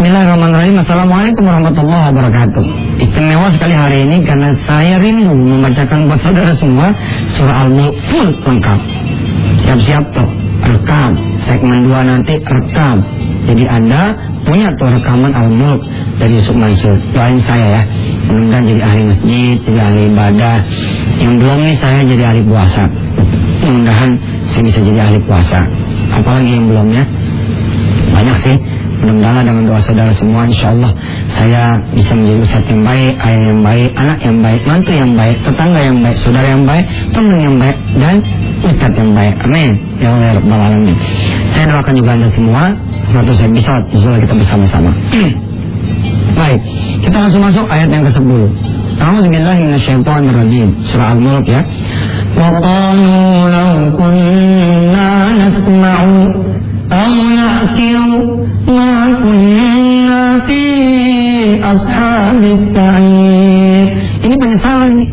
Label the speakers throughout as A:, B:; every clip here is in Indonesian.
A: Bismillahirrahmanirrahim. Assalamualaikum warahmatullahi wabarakatuh. Istimewa sekali hari ini karena saya rindu membacakan buat saudara semua Surah Al-Mulk full lengkap. Siap-siap tuh rekam. Segmen 2 nanti rekam. Jadi anda punya tuh rekaman Al-Mulk dari Yusuf Mansur. Doain saya ya. Mudah-mudahan jadi ahli masjid, jadi ahli ibadah. Yang belum nih saya jadi ahli puasa. Mudah-mudahan saya bisa jadi ahli puasa. Apalagi yang belum ya? Banyak sih Mudah-mudahan dengan doa saudara semua Insya Allah saya bisa menjadi ustadz yang baik Ayah yang baik, anak yang baik Mantu yang baik, tetangga yang baik Saudara yang baik, teman yang baik Dan ustadz yang baik Amin Ya Allah ya Rabbal Alamin Saya doakan juga anda semua Satu saya bisa Insya kita bersama-sama Baik Kita langsung masuk ayat yang ke-10 A'udzubillahiminasyaitonirrajim Surah Al-Mulk ya وقالوا لو كنا نسمع أو نعقل ashabit. Ini penyesalan nih.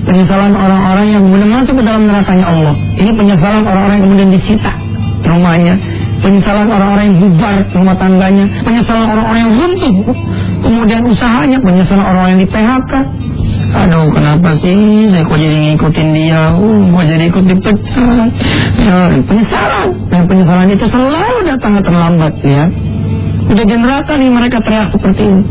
A: Penyesalan orang-orang yang kemudian masuk ke dalam nerakanya Allah. Ini penyesalan orang-orang yang kemudian disita rumahnya. Penyesalan orang-orang yang bubar rumah tangganya. Penyesalan orang-orang yang runtuh. Kemudian usahanya. Penyesalan orang-orang yang di PHK. Aduh kenapa sih saya kok jadi ngikutin dia uh, Kok jadi ikut dipecat ya, Penyesalan Dan penyesalan itu selalu datang terlambat ya Udah di neraka nih mereka teriak seperti ini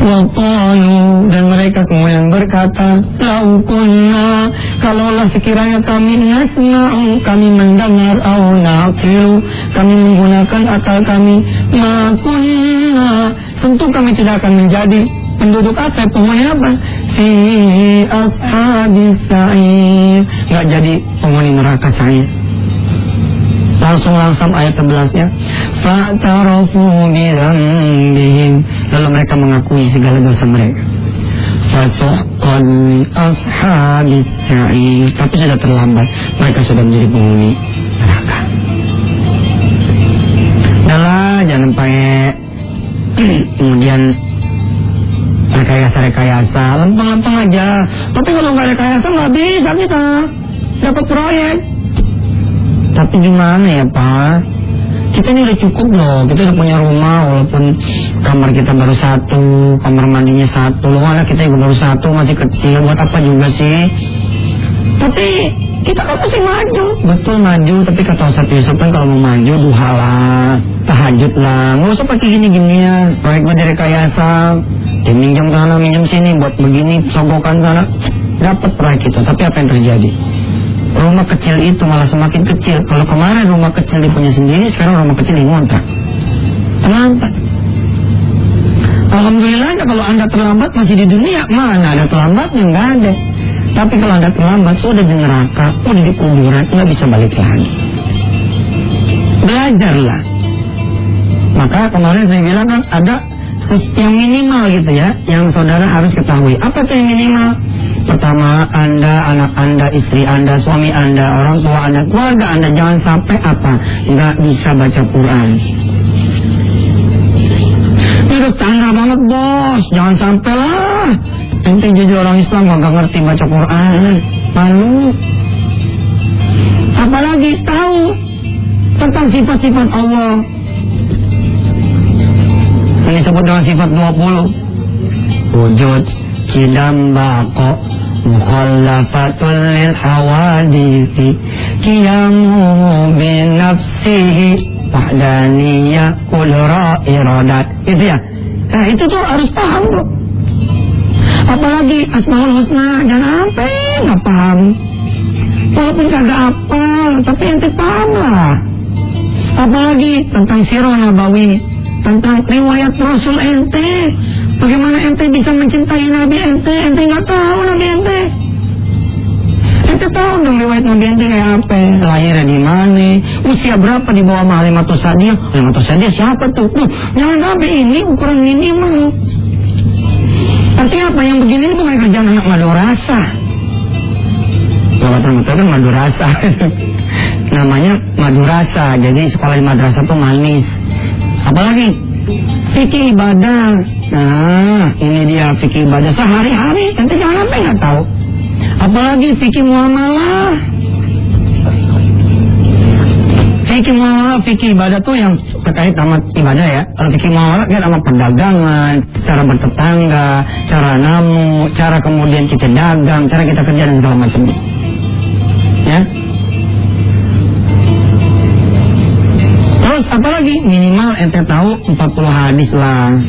A: Waqalu dan mereka kemudian berkata Laukunna Kalaulah sekiranya kami nasma'u Kami mendengar au naqilu Kami menggunakan akal kami Makunna Tentu kami tidak akan menjadi penduduk apa? Penghuni apa? Fi ashabis sa'ir Gak jadi penghuni neraka saya Langsung langsung ayat 11 nya Fa'tarafu bidhanbihim Lalu mereka mengakui segala dosa mereka. Fasuqan ashabis Tapi sudah terlambat. Mereka sudah menjadi penghuni neraka. Udahlah jangan pakai Kemudian rekayasa-rekayasa Lempeng-lempeng aja. Tapi kalau nggak rekayasa nggak bisa kita. Dapat proyek tapi gimana ya Pak? Kita ini udah cukup loh, kita udah punya rumah walaupun kamar kita baru satu, kamar mandinya satu, anak kita juga baru satu, masih kecil, buat apa juga sih? Tapi kita kan masih maju, betul maju, tapi kata Ustaz Yusuf kan kalau mau maju duha lah, tahajud lah, nggak usah pakai gini-ginian, proyek gue rekayasa, diminjam sana, minjam sini, buat begini, sogokan sana, dapat proyek itu, tapi apa yang terjadi? Rumah kecil itu malah semakin kecil. Kalau kemarin rumah kecil dipunya sendiri, sekarang rumah kecil ngontrak. Terlambat. Alhamdulillah kalau anda terlambat masih di dunia, mana ada terlambatnya nggak ada. Tapi kalau anda terlambat sudah di neraka, udah di kuburan, nggak bisa balik lagi. Belajarlah. Maka kemarin saya bilang kan ada yang minimal gitu ya, yang saudara harus ketahui. Apa tuh yang minimal? Pertama, Anda, anak Anda, istri Anda, suami Anda, orang tua Anda, keluarga Anda jangan sampai apa? Nggak bisa baca Quran. Itu standar banget bos, jangan sampai lah. Ente jadi orang Islam nggak ngerti baca Quran, malu. Apalagi tahu tentang sifat-sifat Allah. Ini disebut dengan sifat 20. Wujud, lil hawadithi Kiyamu bin nafsihi Wahdaniyah kulra iradat Itu ya? Nah itu tuh harus paham tuh. Apalagi Asmaul Husna Jangan sampai nggak paham. Walaupun kagak apal Tapi ente paham lah. Apalagi tentang Sirah Nabawi Tentang riwayat Rasul ente Bagaimana ente bisa mencintai Nabi ente? Ente nggak tahu Nabi ente. Ente tahu dong riwayat Nabi ente kayak apa? Lahirnya di mana? Usia berapa di bawah Mahalimatus Sadia? Mahalimatus Sadia siapa tuh? Tuh, jangan sampai ini ukuran minimal. Artinya apa? Yang begini ini bukan kerjaan anak madurasa. Jabatan metode madurasa. Namanya madurasa. Jadi sekolah di madrasah tuh manis. Apalagi? Fikih ibadah. Nah, ini dia fikih ibadah sehari-hari. Nanti jangan sampai nggak tahu. Apalagi fikih muamalah. Fikih muamalah, fikih ibadah tuh yang terkait sama ibadah ya. Kalau fikih muamalah kan sama perdagangan, cara bertetangga, cara namu, cara kemudian kita dagang, cara kita kerja dan segala macam. Ya. Terus apalagi minimal ente tahu 40 hadis lah.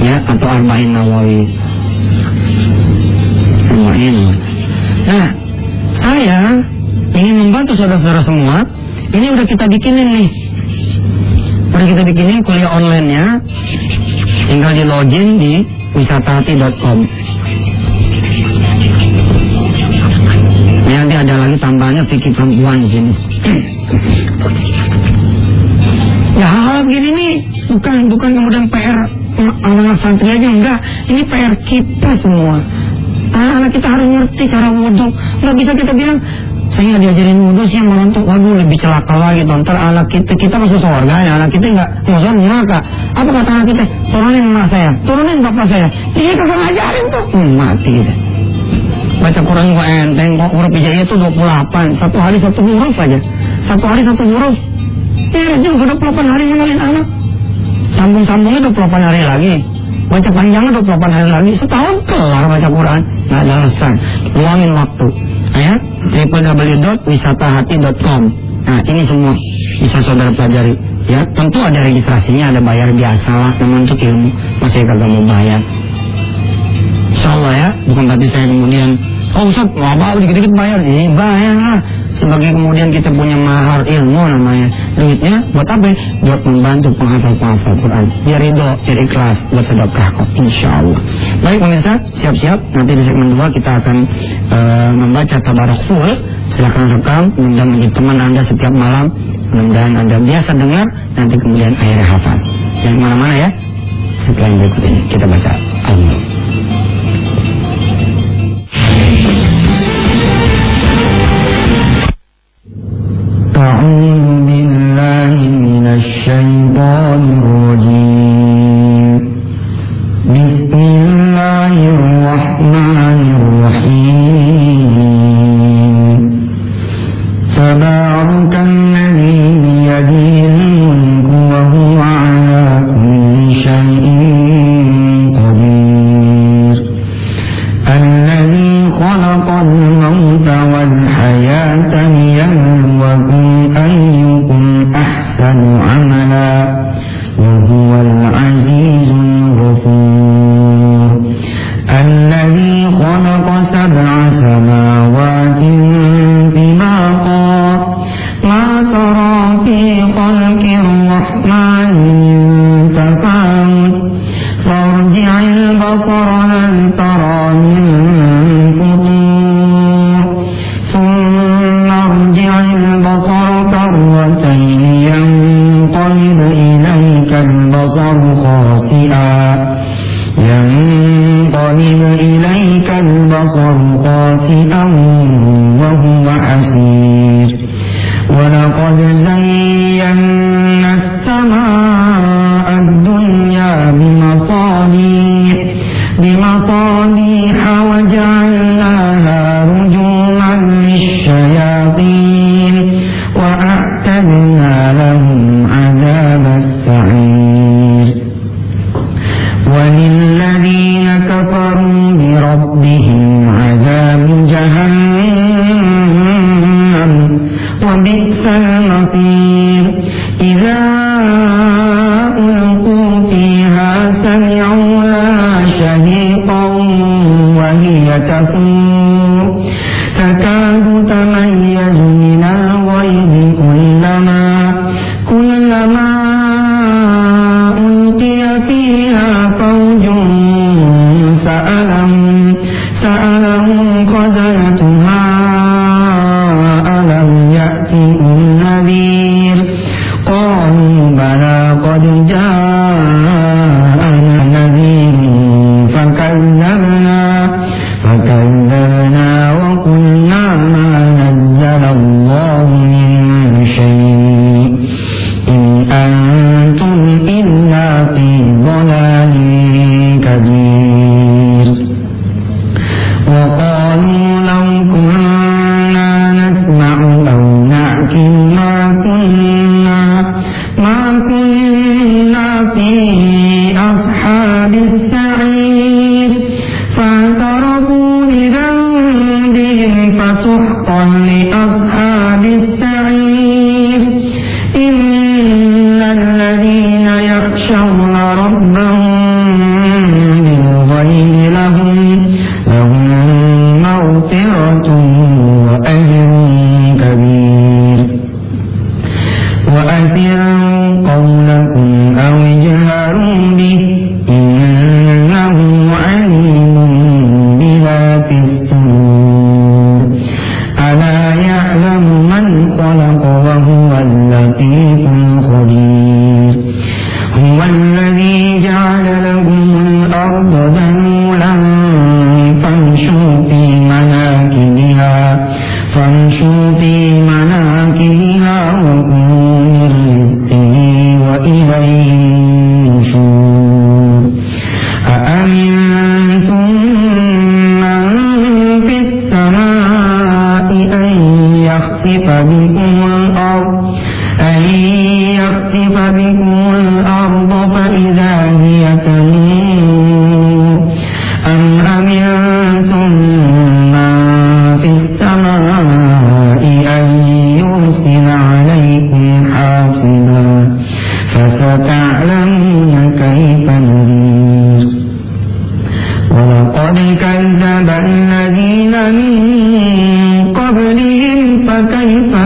A: Ya, atau arba'in nawawi. Arba'in. Nah, saya ingin membantu saudara-saudara semua. Ini udah kita bikinin nih. Udah kita bikinin kuliah online-nya. Tinggal di login di wisatahati.com. Ini nanti ada lagi tambahannya pikir perempuan di sini. Hal-hal begini nih bukan bukan kemudian PR anak santri aja enggak. Ini PR kita semua. Anak-anak kita harus ngerti cara wudhu. Nggak bisa kita bilang saya nggak diajarin wudhu sih malah untuk waduh lebih celaka lagi tuh ntar anak kita kita masuk surga ya anak kita nggak masuk neraka. Apa kata anak kita? Turunin emak saya turunin bapak saya. Dia kagak ngajarin tuh. Hmm, mati kita. Baca Quran gua enteng kok huruf hijaiyah itu 28 satu hari satu huruf aja. Satu hari satu huruf ya juga 28 hari ngenalin anak. Sambung-sambungnya 28 hari lagi. Baca panjangnya 28 hari lagi. Setahun kelar baca Quran. Nggak ada alasan. Luangin waktu. Ya www.wisatahati.com nah ini semua bisa saudara pelajari. Ya tentu ada registrasinya ada bayar biasa lah. Namun untuk ilmu. Masih kagak mau bayar. Insya Allah ya bukan berarti saya kemudian oh Ustaz apa dikit-dikit bayar. Ini bayar lah sebagai kemudian kita punya mahar ilmu namanya. Duitnya buat apa? Buat membantu penghafal penghafal Quran. Biar ridho biar ikhlas buat sedekah kok. Insya Allah baik pemirsa siap-siap. Nanti di segmen dua kita akan uh, membaca tabarak full. Silahkan sekam mudah menjadi teman anda setiap malam. Mudah-mudahan anda biasa dengar nanti kemudian akhirnya hafal. Jangan mana-mana ya. Setelah berikut ini. Kita baca al something 欢迎。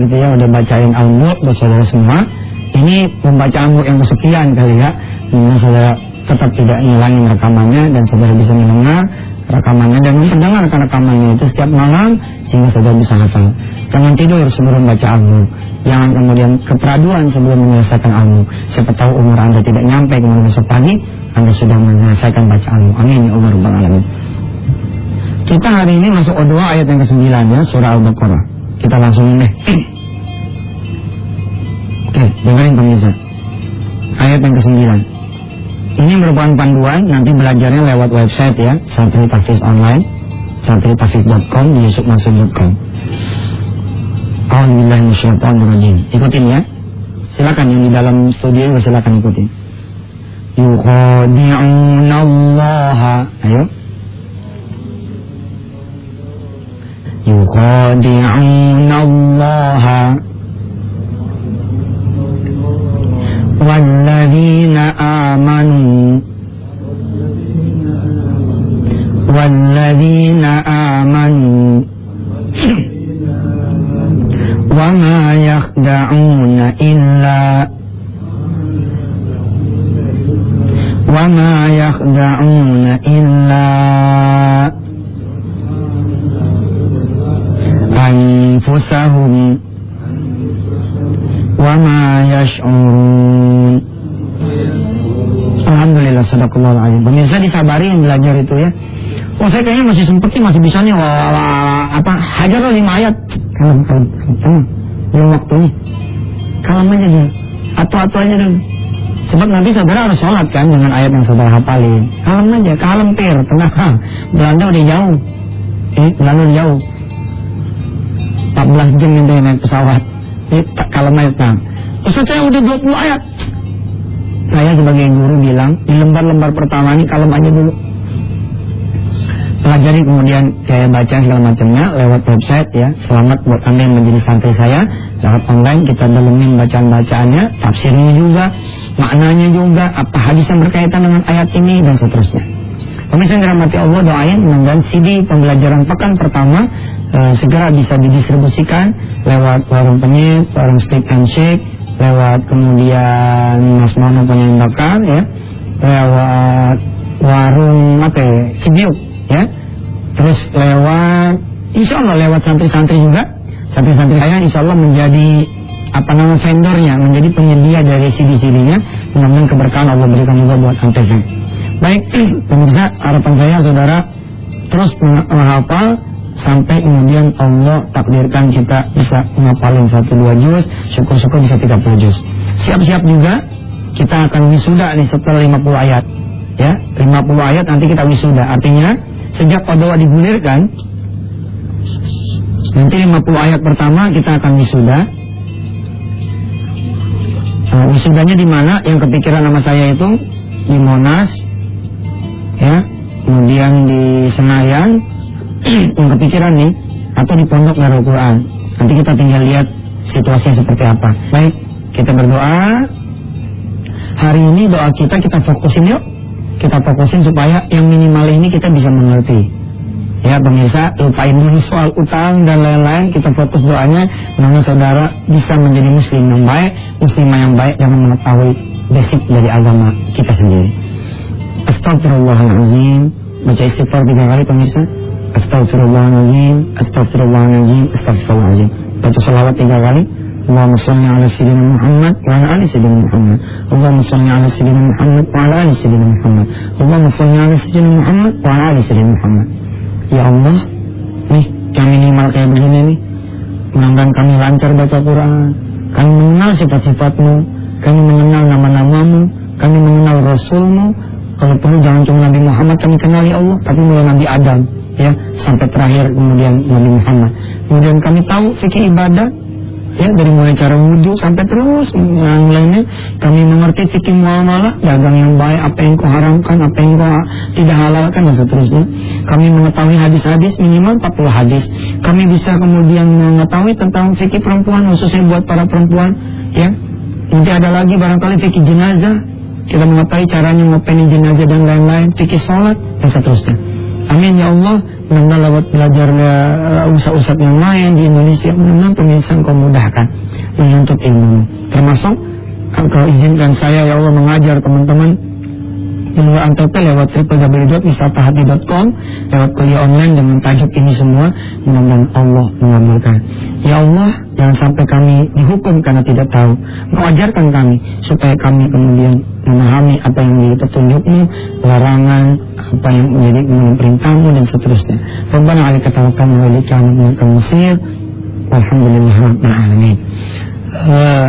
A: Gitu ya udah bacain Al-Mulk buat saudara semua. Ini membaca Al-Mulk yang kesekian kali ya. Nah, saudara tetap tidak ngilangin rekamannya dan saudara bisa mendengar rekamannya dan mendengarkan rekamannya itu setiap malam sehingga saudara bisa hafal. Jangan tidur sebelum baca Al-Mulk. Jangan kemudian keperaduan sebelum menyelesaikan Al-Mulk. Siapa tahu umur Anda tidak nyampe kemudian besok pagi Anda sudah menyelesaikan baca Al-Mulk. Amin ya Allah Rabbal. Kita hari ini masuk O2 ayat yang ke-9 ya, surah Al-Baqarah. Kita langsung deh. Oke, dengerin pemirsa. Ayat yang ke-9. Ini merupakan panduan, nanti belajarnya lewat website ya, Santri Tafis Online, santritafis.com, di yusufmasud.com. Alhamdulillahirrahmanirrahim. Ikutin ya. Silakan yang di dalam studio juga silakan ikutin. Yukhadi'una Allah. Ayo. يخادعون الله والذين آمنوا والذين آمنوا وما يخدعون إلا alazim. Pemirsa disabari yang belajar itu ya. Oh saya kayaknya masih sempet nih, masih bisa nih wah, wah, apa hajar lima ayat. Kalem, kalem, kalem. Belum waktunya. Kalem aja dulu. Atau-atau aja dulu. Sebab nanti saudara harus sholat kan dengan ayat yang saudara hafalin. Kalem aja, kalem pir, tenang. Belanda udah jauh. Eh, Belanda udah jauh. 14 jam itu naik pesawat. Eh, kalem aja, tenang. Ustaz saya udah 20 ayat. Saya sebagai guru bilang, di lembar-lembar pertama ini kalem aja dulu. Pelajari kemudian saya baca segala macamnya lewat website ya. Selamat buat anda yang menjadi santri saya. Lewat online kita dalemin bacaan-bacaannya tafsirnya juga maknanya juga apa hadis yang berkaitan dengan ayat ini dan seterusnya. Pemirsa yang dirahmati Allah doain mudah CD pembelajaran pekan pertama eh, segera bisa didistribusikan lewat warung penyit warung steak and shake lewat kemudian Mas Mono penyembakan ya. Lewat warung apa ya Cibiuk ya. Terus lewat insya Allah lewat santri-santri juga. Santri-santri saya insya Allah menjadi apa nama vendornya menjadi penyedia dari CD-CD-nya keberkahan Allah berikan juga buat Antv baik pemirsa harapan saya saudara terus menghafal sampai kemudian Allah takdirkan kita bisa menghafalin satu dua juz syukur-syukur bisa 30 juz. Siap-siap juga kita akan wisuda nih setelah 50 ayat ya. 50 ayat nanti kita wisuda. Artinya sejak Qadowa digulirkan nanti 50 ayat pertama kita akan wisuda. Nah, wisudanya di mana? Yang kepikiran nama saya itu di Monas ya. Kemudian di Senayan yang kepikiran nih atau di Pondok Darul Quran nanti kita tinggal lihat situasinya seperti apa baik kita berdoa hari ini doa kita kita fokusin yuk kita fokusin supaya yang minimal ini kita bisa mengerti. Ya pemirsa, lupain dulu soal utang dan lain-lain, kita fokus doanya Namun saudara bisa menjadi muslim yang baik, muslimah yang baik dan mengetahui basic dari agama kita sendiri. Astagfirullahaladzim, baca istighfar tiga kali pemirsa. Astagfirullahaladzim, astagfirullahaladzim, astagfirullahaladzim. Baca salawat tiga kali. Allahumma salli ala sayyidina Muhammad wa ala ali sayyidina Muhammad. Allahumma salli ala sayyidina Muhammad wa ala ali sayyidina Muhammad. Allahumma salli ala sayyidina Muhammad wa ala ali sayyidina Muhammad. Ya Allah, nih kami minimal kayak begini nih. Mudah-mudahan kami lancar baca Quran. Kami mengenal sifat-sifatmu. Kami mengenal nama-namamu. Kami mengenal Rasulmu. Kalau perlu jangan cuma Nabi Muhammad kami kenali ya Allah, tapi mulai Nabi Adam ya sampai terakhir kemudian Nabi Muhammad. Kemudian kami tahu fikih ibadah ya dari mulai cara wudhu sampai terus yang lainnya. Kami mengerti fikih muamalah dagang yang baik apa yang kau haramkan apa yang kau tidak halalkan dan seterusnya. Kami mengetahui hadis-hadis minimal 40 hadis. Kami bisa kemudian mengetahui tentang fikih perempuan khususnya buat para perempuan ya. Nanti ada lagi barangkali fikih jenazah. Kita mengetahui caranya ngopeni jenazah dan lain-lain fikih sholat dan seterusnya amin ya Allah. Mudah lewat belajarnya uh, usah-usah yang lain di Indonesia mudah pemirsa engkau mudahkan menuntut ilmu. Termasuk engkau izinkan saya ya Allah mengajar teman-teman melalui Antp lewat www.wisatahati.com lewat kuliah online dengan tajuk ini semua. Mudah-mudahan Allah mengabulkan ya Allah jangan sampai kami dihukum karena tidak tahu. Engkau ajarkan kami supaya kami kemudian memahami apa yang menjadi petunjukmu larangan apa yang menjadi perintahmu dan seterusnya. Rabbana alaika tawakkalna wa ilaika nabiyul musir walhamdulillah rabbil alamin. Uh,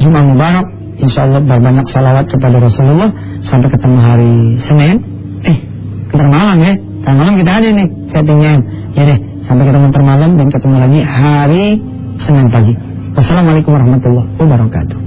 A: Jumat Mubarak Insya Allah berbanyak salawat kepada Rasulullah. Sampai ketemu hari Senin. Eh, ntar malam ya. Ntar malam kita ada nih chattingnya. Ya deh, sampai ketemu ntar malam Dan ketemu lagi hari Senin pagi. Wassalamualaikum warahmatullahi wabarakatuh